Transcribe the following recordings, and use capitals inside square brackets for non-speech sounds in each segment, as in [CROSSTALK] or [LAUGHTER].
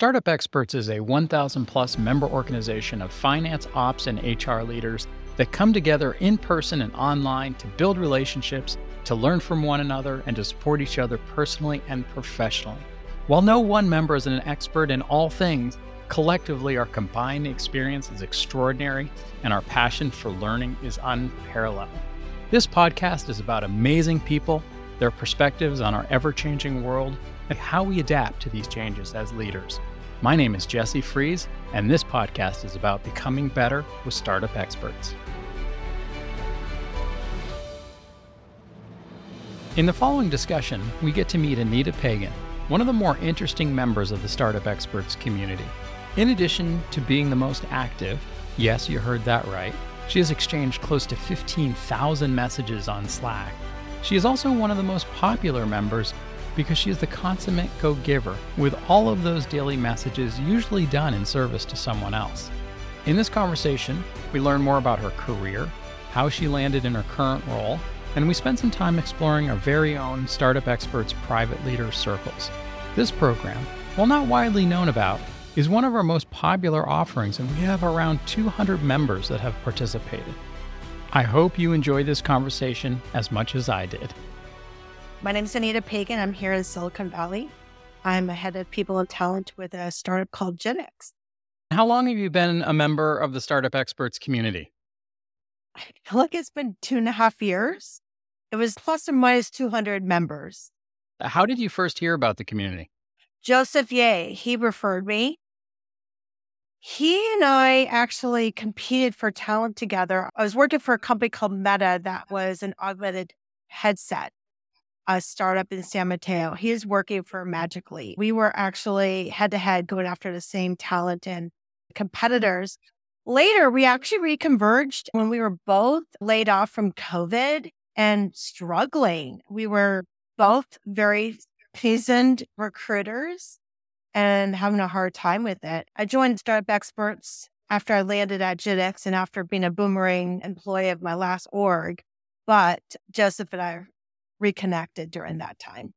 Startup Experts is a 1,000 plus member organization of finance, ops, and HR leaders that come together in person and online to build relationships, to learn from one another, and to support each other personally and professionally. While no one member is an expert in all things, collectively our combined experience is extraordinary and our passion for learning is unparalleled. This podcast is about amazing people, their perspectives on our ever changing world, and how we adapt to these changes as leaders. My name is Jesse Fries, and this podcast is about becoming better with startup experts. In the following discussion, we get to meet Anita Pagin, one of the more interesting members of the startup experts community. In addition to being the most active, yes, you heard that right, she has exchanged close to 15,000 messages on Slack. She is also one of the most popular members because she is the consummate go giver, with all of those daily messages usually done in service to someone else. In this conversation, we learn more about her career, how she landed in her current role, and we spend some time exploring our very own Startup Experts private leader circles. This program, while not widely known about, is one of our most popular offerings, and we have around 200 members that have participated. I hope you enjoy this conversation as much as I did. My name is Anita Pagin. I'm here in Silicon Valley. I'm a head of people and talent with a startup called JITX. How long have you been a member of the Startup Experts community? I feel like it's been two and a half years. It was plus or minus 200 members. How did you first hear about the community? Joseph Ye, he referred me. He and I actually competed for talent together. I was working for a company called Meta that was an augmented headset a startup in San Mateo. He is working for Magic Leap. We were actually head to head going after the same talent and competitors. Later, we actually reconverged when we were both laid off from COVID and struggling. We were both very seasoned recruiters and having a hard time with it. I joined Startup Experts after I landed at JITX and after being a boomerang employee of my last org. But Joseph and I reconnected during that time.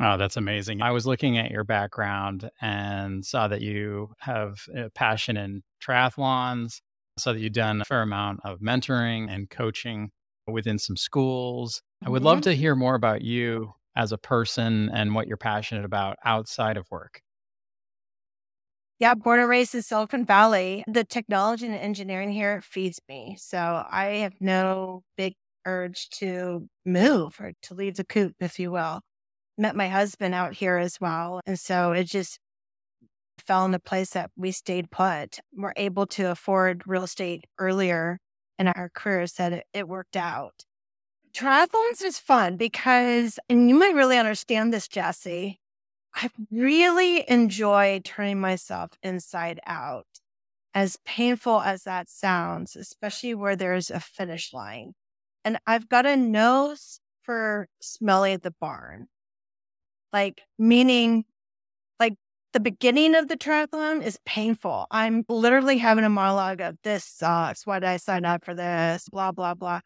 Oh, that's amazing. I was looking at your background and saw that you have a passion in triathlons, saw that you've done a fair amount of mentoring and coaching within some schools. I would mm-hmm. love to hear more about you as a person and what you're passionate about outside of work. Yeah, born and raised in Silicon Valley. The technology and engineering here feeds me. So I have no big urge to move or to leave the coop, if you will. Met my husband out here as well. And so it just fell into place that we stayed put. We're able to afford real estate earlier in our careers that it, it worked out. Triathlons is fun because, and you might really understand this, Jesse. I really enjoy turning myself inside out, as painful as that sounds, especially where there's a finish line and I've got a nose for smelling the barn. Like, meaning, like, the beginning of the triathlon is painful. I'm literally having a monologue of this sucks. Why did I sign up for this? Blah, blah, blah.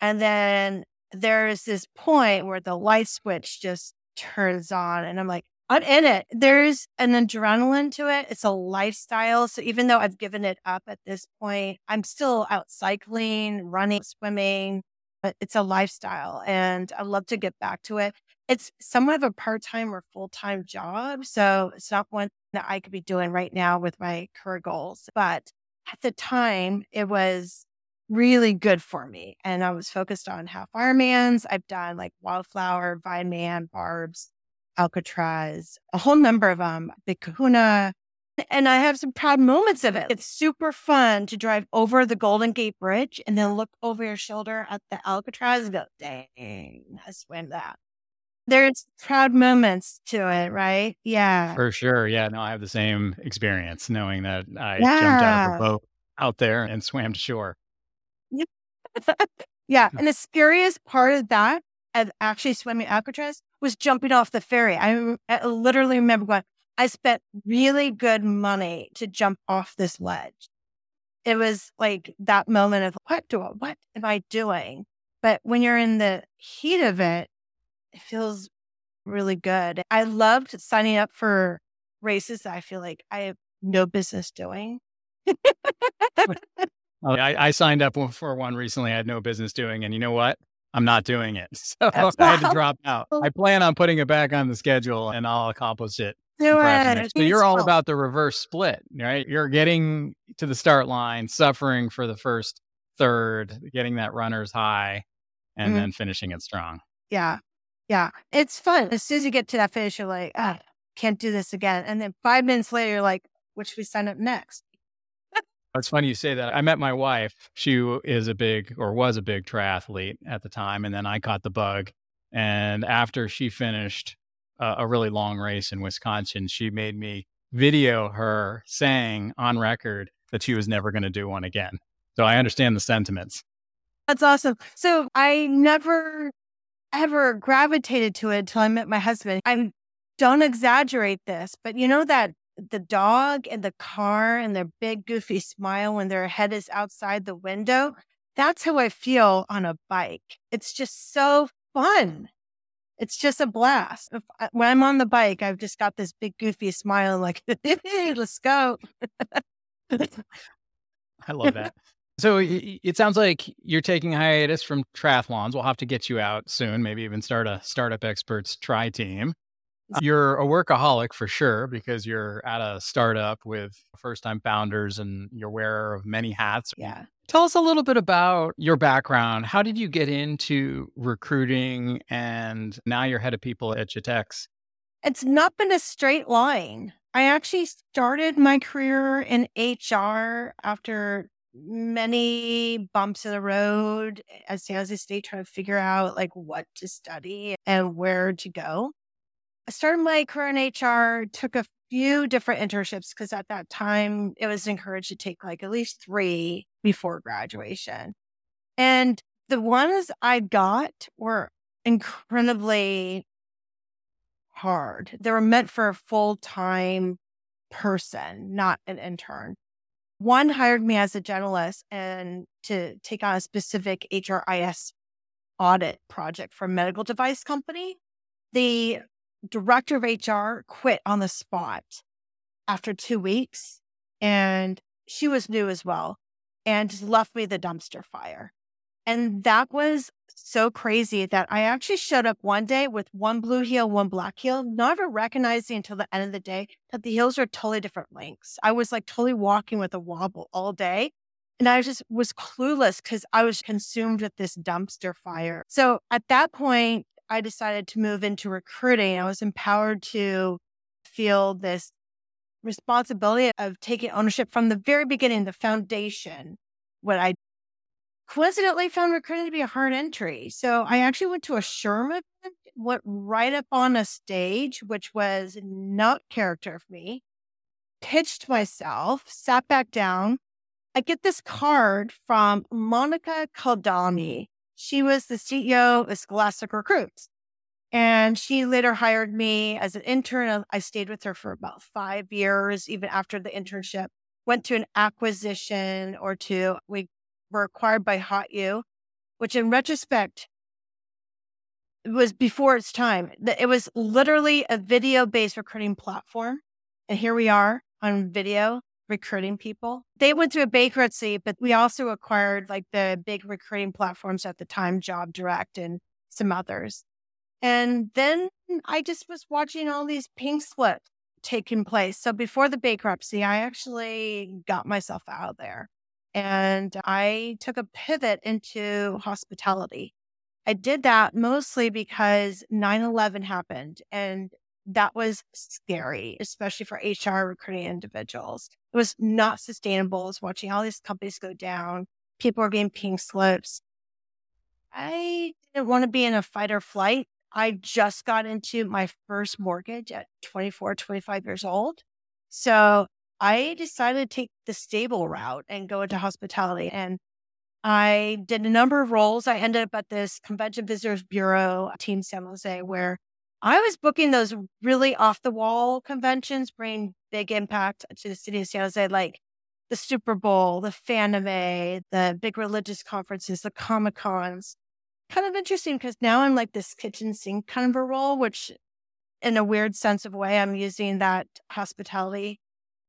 And then there's this point where the light switch just turns on, and I'm like, I'm in it. There's an adrenaline to it. It's a lifestyle. So even though I've given it up at this point, I'm still out cycling, running, swimming, but it's a lifestyle and I love to get back to it. It's somewhat of a part time or full time job. So it's not one that I could be doing right now with my career goals. But at the time, it was really good for me. And I was focused on half Ironmans. I've done like Wildflower, Vineman, Barbs, Alcatraz, a whole number of them, Big Kahuna, and I have some proud moments of it. It's super fun to drive over the Golden Gate Bridge and then look over your shoulder at the Alcatraz and go, dang, I swam that. There's proud moments to it, right? Yeah. For sure. Yeah. No, I have the same experience knowing that I yeah. jumped out of a boat out there and swam to shore. Yeah. [LAUGHS] yeah. And the scariest part of that, of actually swimming Alcatraz, was jumping off the ferry. I, I literally remember going, I spent really good money to jump off this ledge. It was like that moment of what do I, what am I doing? But when you're in the heat of it, it feels really good. I loved signing up for races that I feel like I have no business doing. Oh, I, I, signed up for one recently I had no business doing. And you know what? I'm not doing it. [LAUGHS] So I had to drop out. [LAUGHS] I plan on putting it back on the schedule and I'll accomplish it. Do it. So you're all about the reverse split, right? You're getting to the start line, suffering for the first third, getting that runner's high, and mm-hmm. then finishing it strong. Yeah. Yeah. It's fun. As soon as you get to that finish, you're like, ah, can't do this again. And then five minutes later, you're like, which we sign up next? It's funny you say that. I met my wife. She is a big or was a big triathlete at the time. And then I caught the bug. And after she finished a, really long race in Wisconsin, she made me video her saying on record that she was never going to do one again. So I understand the sentiments. That's awesome. So I never ever gravitated to it until I met my husband. I don't exaggerate this, but you know that the dog and the car and their big goofy [LAUGHS] smile when their head is outside the window. That's how I feel on a bike. It's just so fun. It's just a blast. I, when I'm on the bike, I've just got this big goofy smile, like, hey, [LAUGHS] let's go. I love that. So it sounds like you're taking hiatus from triathlons. We'll have to get you out soon, maybe even start a startup experts tri team. You're a workaholic for sure because you're at a startup with first time founders and you're wearer of many hats. Yeah. Tell us a little bit about your background. How did you get into recruiting and now you're head of people at JITX? It's not been a straight line. I actually started my career in HR after many bumps in the road eh, as San Jose State trying to figure out like what to study and where to go. Started my career in HR, took a few different internships because at that time it was encouraged to take like at least three before graduation. And the ones I got were incredibly hard. They were meant for a full time person, not an intern. One hired me as a generalist and to take on a specific HRIS audit project for a medical device company. The director of HR quit on the spot after two weeks. And she was new as well and just left me the dumpster fire. And that was so crazy that I actually showed up one day with one blue heel, one black heel, never recognizing until the end of the day that the heels are totally different lengths. I was like totally walking with a wobble all day. And I just was clueless because I was consumed with this dumpster fire. So at that point, I decided to move into recruiting, I was empowered to feel this responsibility of taking ownership from the very beginning, the foundation. What I coincidentally found recruiting to be a hard entry. So I actually went to a SHRM event, went right up on a stage, which was not character for me, pitched myself, sat back down. I get this card from Monica Caldani, she was the CEO of Scholastic Recruits. And she later hired me as an intern. I stayed with her for about five years, even after the internship. Went to an acquisition or two. We were acquired by Hot HotU, which in retrospect was before its time. It was literally a video based recruiting platform. And here we are on video recruiting people. They went through a bankruptcy, but we also acquired like the big recruiting platforms at the time, Job Direct and some others. And then I just was watching all these pink slips taking place. So before the bankruptcy, I actually got myself out of there and I took a pivot into hospitality. I did that mostly because 9 11 happened and that was scary, especially for HR recruiting individuals. It was not sustainable. I was watching all these companies go down. People were getting pink slips. I didn't want to be in a fight or flight. I just got into my first mortgage at 24, 25 years old. So I decided to take the stable route and go into hospitality. And I did a number of roles. I ended up at this convention visitors bureau, Team San Jose, where I was booking those really off the wall conventions, bringing big impact to the city of San Jose, like the Super Bowl, the Fanime, the big religious conferences, the Comic Cons. Kind of interesting because now I'm like this kitchen sink kind of a role, which in a weird sense of way, I'm using that hospitality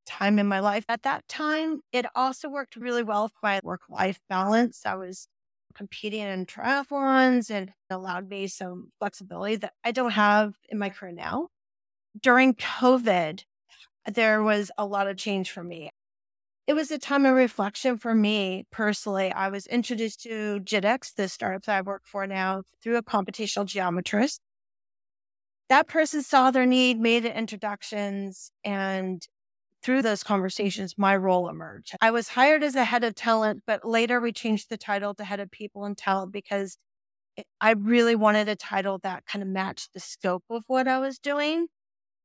time in my life. At that time, it also worked really well for my work life balance. I was competing in triathlons and allowed me some flexibility that I don't have in my career now. During COVID, there was a lot of change for me. It was a time of reflection for me personally. I was introduced to JITX, the startup that I work for now, through a computational geometrist. That person saw their need, made introductions, and through those conversations, my role emerged. I was hired as a head of talent, but later we changed the title to head of people and talent because I really wanted a title that kind of matched the scope of what I was doing.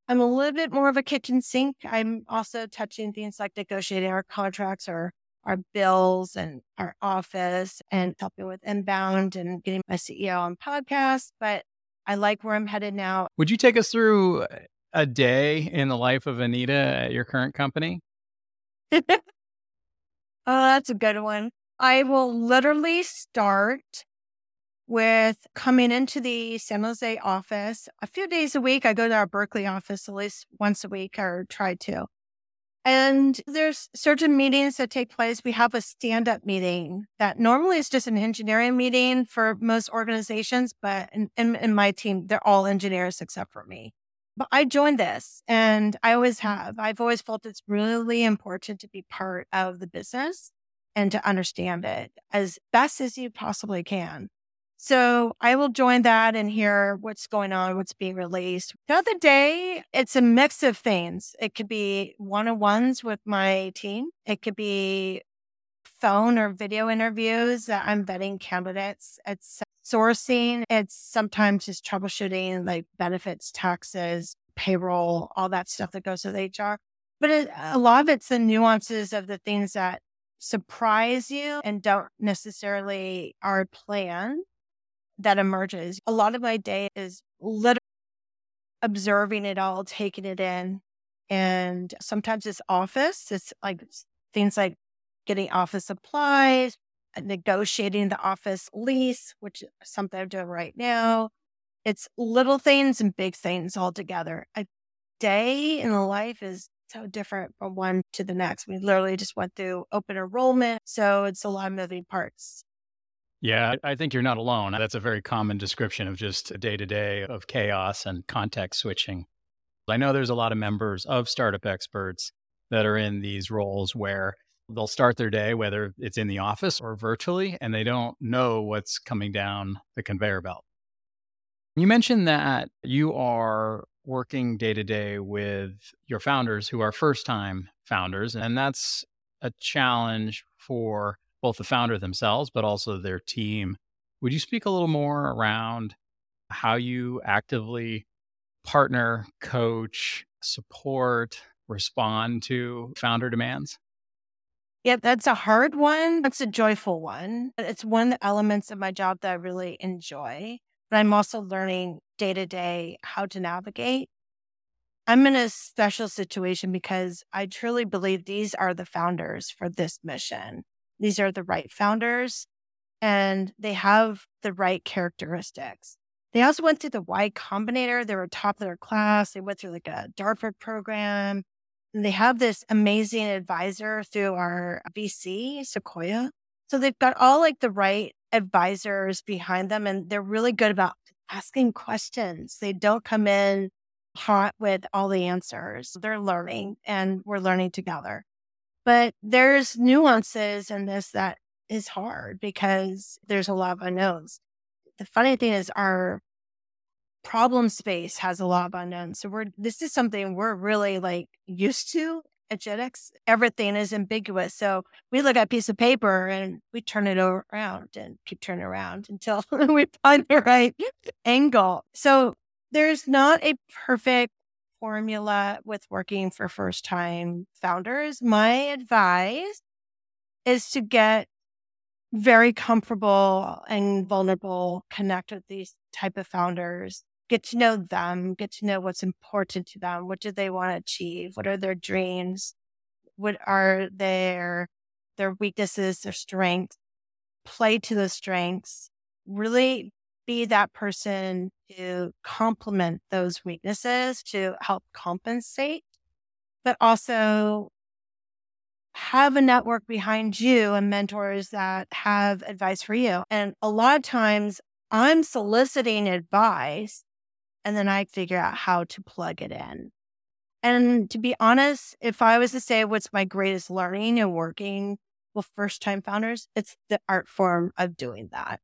I'm a little bit more of a kitchen sink. I'm also touching things like negotiating our contracts or our bills and our office and helping with inbound and getting my CEO on podcasts. But I like where I'm headed now. Would you take us through uh, a day in the life of Anita at your current company? [LAUGHS] oh, that's a good one. I will literally start with coming into the San Jose office a few days a week. I go to our Berkeley office at least once a week or try to. And there's certain meetings that take place. We have a stand up meeting that normally is just an engineering meeting for most organizations, but in, in, in my team, they're all engineers except for me. But I joined this and I always have. I've always felt it's really important to be part of the business and to understand it as best as you possibly can. So I will join that and hear what's going on, what's being released. The other day, it's a mix of things. It could be one on ones with my team, it could be phone or video interviews that I'm vetting candidates. It's sourcing. It's sometimes just troubleshooting like benefits, taxes, payroll, all that stuff that goes with HR. But it, a lot of it's the nuances of the things that surprise you and don't necessarily are planned that emerges. A lot of my day is literally observing it all, taking it in. And sometimes it's office. It's like things like getting office supplies, Uh, negotiating the office lease, which is something I'm doing right now. It's little things and big things all together. A day in the life is so different from one to the next. We literally just went through open enrollment. So it's a lot of moving parts. Yeah, I think you're not alone. That's a very common description of just a day to day of chaos and context switching. I know there's a lot of members of startup experts that are in these roles where They'll start their day, whether it's in the office or virtually, and they don't know what's coming down the conveyor belt. You mentioned that you are working day to day with your founders who are first time founders, and that's a challenge for both the founder themselves, but also their team. Would you speak a little more around how you actively partner, coach, support, respond to founder demands? Yeah, that's a hard one. That's a joyful one. Uh, it's one of the elements of my job that I really enjoy, but I'm also learning day to day how to navigate. I'm in a special situation because I truly believe these are the founders for this mission. These are the right founders and they have the right characteristics. They also went through the Y Combinator. They were top of their class. They went through like a Dartmouth program. They have this amazing advisor through our VC, Sequoia. So they've got all like the right advisors behind them and they're really good about asking questions. They don't come in hot with all the answers. They're learning and we're learning together. But there's nuances in this that is hard because there's a lot of unknowns. The funny thing is our problem space has a lot of unknowns. So we're this is something we're really like used to at JITX. Everything is ambiguous. So we look at a piece of paper and we turn it around and keep turning around until [LAUGHS] we find the right angle. So there's not a perfect formula with working for first time founders. My advice is to get very comfortable and vulnerable, connect with these type of founders get to know them, get to know what's important to them. What do they want to achieve? What are their dreams? What are their their weaknesses, their strengths? Play to those strengths. Really be that person to complement those weaknesses to help compensate, but also have a network behind you and mentors that have advice for you. And a lot of times I'm soliciting advice and then I figure out how to plug it in. And to be honest, if I was to say what's my greatest learning and working with first time founders, it's the art form of doing that.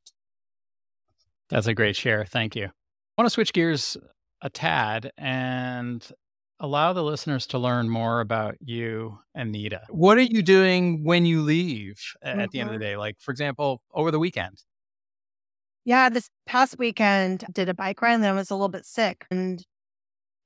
That's a great share. Thank you. I want to switch gears a tad and allow the listeners to learn more about you Anita. What are you doing when you leave at mm-hmm. the end of the mm-hmm. day? Like, for example, over the weekend? Yeah, this past weekend, I did a bike ride and I was a little bit sick. And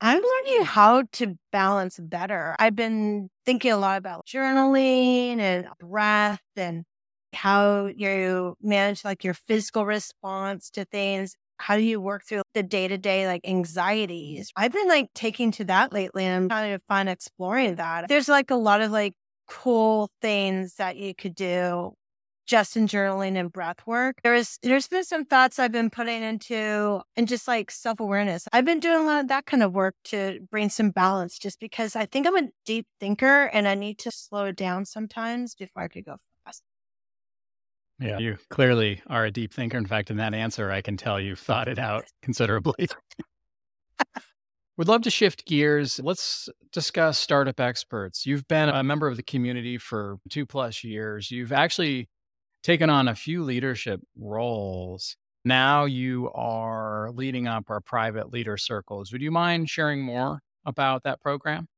I'm learning mm. how to balance better. I've been thinking a lot about journaling and breath and how you manage like your physical response to things. How do you work through the day to day like anxieties? I've been like taking to that lately and I'm trying to find exploring that. There's like a lot of like cool things that you could do just in journaling and breath work. There's there's been some thoughts I've been putting into and just like self-awareness. I've been doing a lot of that kind of work to bring some balance just because I think I'm a deep thinker and I need to slow it down sometimes before I could go fast. Yeah, you clearly are a deep thinker. In fact, in that answer, I can tell you've thought it out [LAUGHS] considerably. We'd love to shift gears. Let's discuss startup experts. You've been a member of the community for two plus years. You've actually taken on a few leadership roles. Now you are leading up our private leader circles. Would you mind sharing more about that program?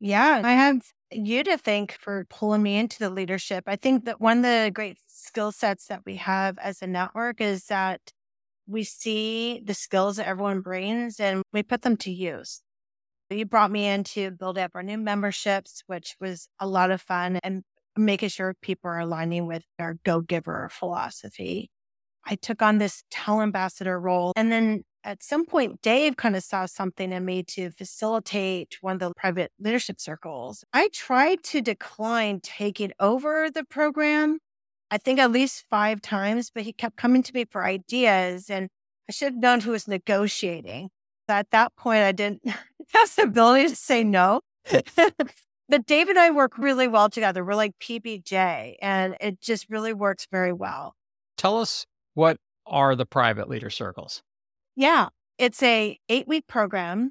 Yeah, I have you to thank for pulling me into the leadership. I think that one of the great skill sets that we have as a network is that we see the skills that everyone brings and we put them to use. You brought me in to build up our new memberships, which was a lot of fun, and making sure people are aligning with our go giver philosophy. I took on this tell ambassador role. And then at some point, Dave kind of saw something in me to facilitate one of the private leadership circles. I tried to decline taking over the program, I think at least five times, but he kept coming to me for ideas. And I should have known who was negotiating. At that point, I didn't [LAUGHS] have the ability to say no. [LAUGHS] but Dave and I work really well together. We're like PBJ, and it just really works very well. Tell us what are the private leader circles? Yeah, it's a eight week program,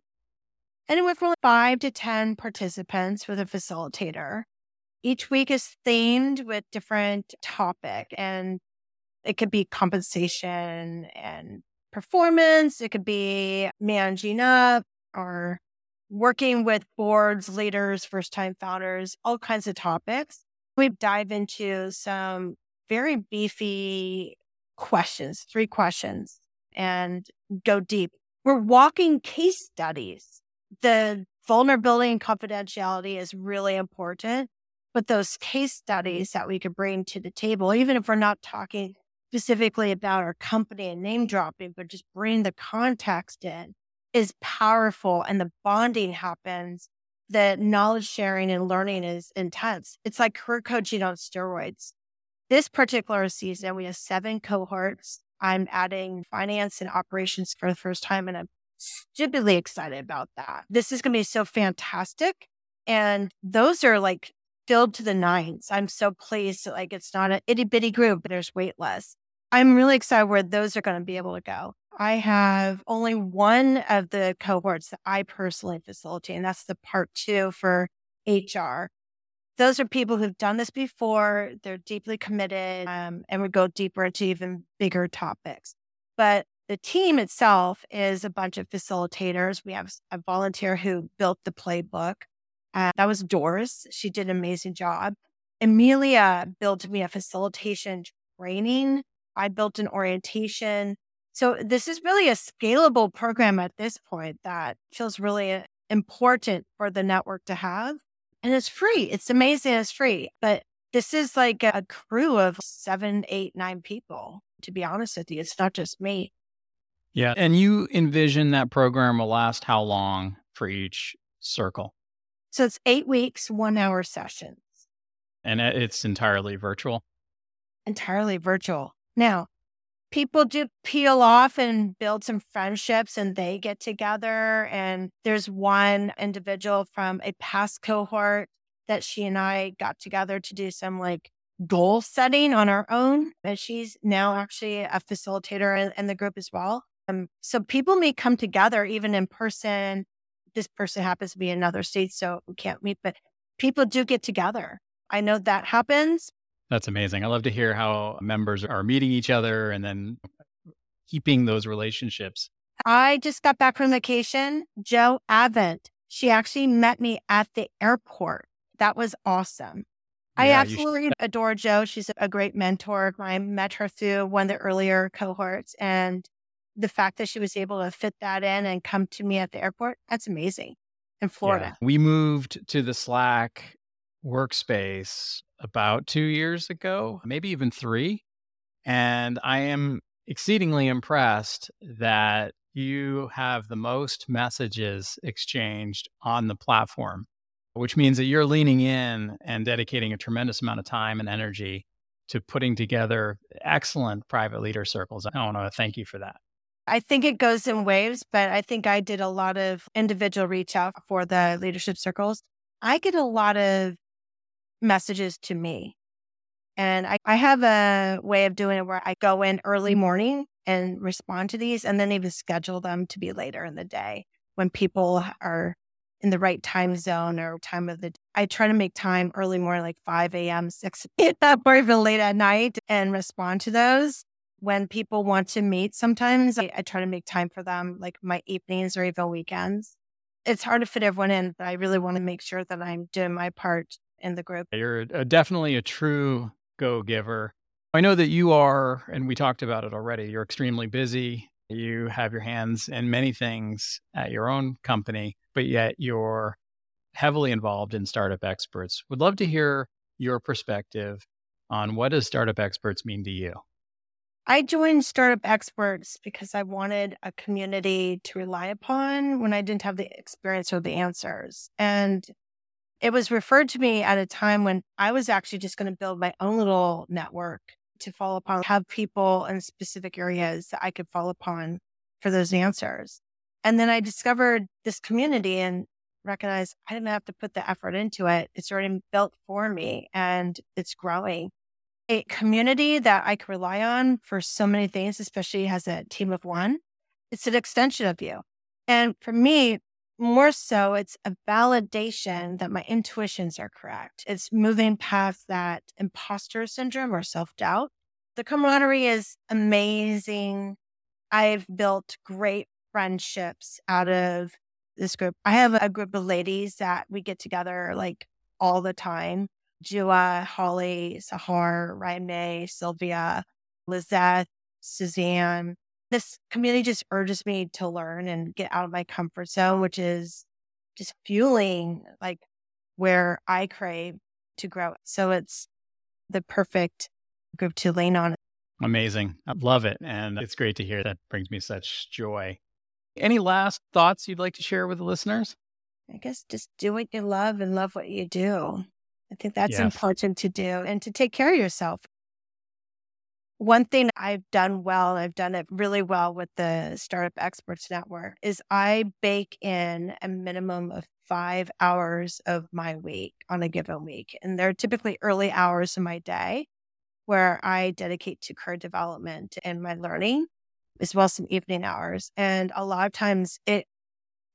anywhere from five to ten participants with a facilitator. Each week is themed with different topic, and it could be compensation and performance. It could be managing up or working with boards, leaders, first time founders, all kinds of topics. We dive into some very beefy questions, three questions, and go deep. We're walking case studies. The vulnerability and confidentiality is really important, but those case mm-hmm. studies that we could bring to the table, even if we're not talking specifically about our company and name dropping, but just bring the context in is powerful and the bonding happens, the knowledge sharing and learning is intense. It's like career coaching on steroids. This particular season, we have seven cohorts. I'm adding finance and operations for the first time, and I'm stupidly excited about that. This is going to be so fantastic. And those are like filled to the nines. I'm so pleased. That like it's not an itty bitty group, but there's wait less. I'm really excited where those are going to be able to go. I have only one of the cohorts that I personally facilitate, and that's the part two for HR. Those are people who've done this before. They're deeply committed um, and would go deeper into even bigger topics. But the team itself is a bunch of facilitators. We have a volunteer who built the playbook. Uh, that was Doris. She did an amazing job. Amelia built me a facilitation training. I built an orientation. So this is really a scalable program at this point that feels really uh, important for the network to have. And it's free. It's amazing. It's free. But this is like a crew of seven, eight, nine people, to be honest with you. It's not just me. Yeah. And you envision that program will last how long for each circle? So it's eight weeks, one hour sessions. And it's entirely virtual? Entirely virtual. Now, people do peel off and build some friendships and they get together. And there's one individual from a past cohort that she and I got together to do some like goal setting on our own. And she's now actually a facilitator in, in the group as well. Um, so people may come together even in person. This person happens to be in another state, so we can't meet, but people do get together. I know that happens. That's amazing. I love to hear how members are meeting each other and then keeping those relationships. I just got back from vacation. Joe Avent, she actually met me at the airport. That was awesome. Yeah, I absolutely adore Joe. She's a great mentor. I met her through one of the earlier cohorts, and the fact that she was able to fit that in and come to me at the airport, that's amazing in Florida. Yeah. We moved to the Slack workspace about two years ago, maybe even three. And I am exceedingly impressed that you have the most messages exchanged on the platform, which means that you're leaning in and dedicating a tremendous amount of time and energy to putting together excellent private leader circles. I want to thank you for that. I think it goes in waves, but I think I did a lot of individual reach out for the leadership circles. I get a lot of messages to me. And I, I have a way of doing it where I go in early mm-hmm. morning and respond to these and then even schedule them to be later in the day when people are in the right time zone or time of the day. I try to make time early morning, like 5 a.m., 6 [LAUGHS] a.m., [LAUGHS] or even late at night and respond to those when people want to meet, sometimes I, I, try to make time for them, like my evenings or even weekends. It's hard to fit everyone in, but I really want to make sure that I'm doing my part in the group. You're a, definitely a true go giver. I know that you are, and we talked about it already, you're extremely busy. You have your hands in many things at your own company, but yet you're heavily involved in startup experts. Would love to hear your perspective on what does startup experts mean to you? I joined Startup Experts because I wanted a community to rely upon when I didn't have the experience or the answers. And it was referred to me at a time when I was actually just going to build my own little network to fall upon, have people in specific areas that I could fall upon for those answers. And then I discovered this community and recognized I didn't have to put the effort into it. It's already built for me and it's growing a community that I can rely on for so many things, especially as a team of one. It's an extension of you. And for me, more so, it's a validation that my intuitions are correct. It's moving past that imposter syndrome or self doubt. The camaraderie is amazing. I've built great friendships out of this group. I have a group of ladies that we get together like all the time. Jua, Holly, Sahar, Raime, Sylvia, Lizette, Suzanne. This community just urges me to learn and get out of my comfort zone, which is just fueling like where I crave to grow. So it's the perfect group to lean on. Amazing. I love it. And it's great to hear. That brings me such joy. Any last thoughts you'd like to share with the listeners? I guess just do what you love and love what you do. I think that's yes. important to do and to take care of yourself. One thing I've done well, I've done it really well with the Startup Experts Network, is I bake in a minimum of five hours of my week on a given week. And they're typically early hours of my day where I dedicate to career development and my learning, as well as some evening hours. And a lot of times it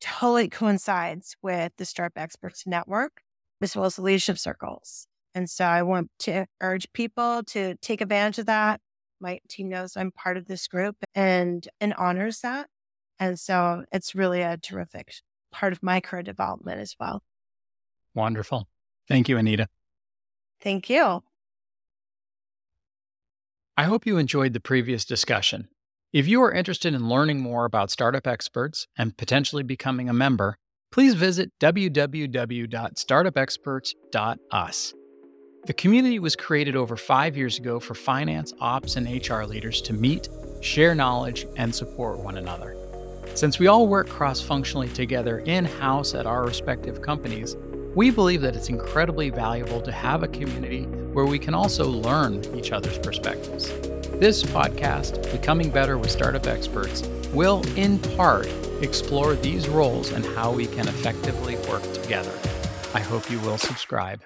totally coincides with the Startup Experts Network as well as the leadership circles. And so I want to urge people to take advantage of that. My team knows I'm part of this group and and honors that. And so it's really a terrific part of my career development as well. Wonderful. Thank you, Anita. Thank you. I hope you enjoyed the previous discussion. If you are interested in learning more about startup experts and potentially becoming a member, please visit www.startupexperts.us. The community was created over five years ago for finance, ops, and HR leaders to meet, share knowledge, and support one another. Since we all work cross functionally together in house at our respective companies, we believe that it's incredibly valuable to have a community where we can also learn each other's perspectives. This podcast, Becoming Better with Startup Experts, will in part explore these roles and how we can effectively work together. I hope you will subscribe.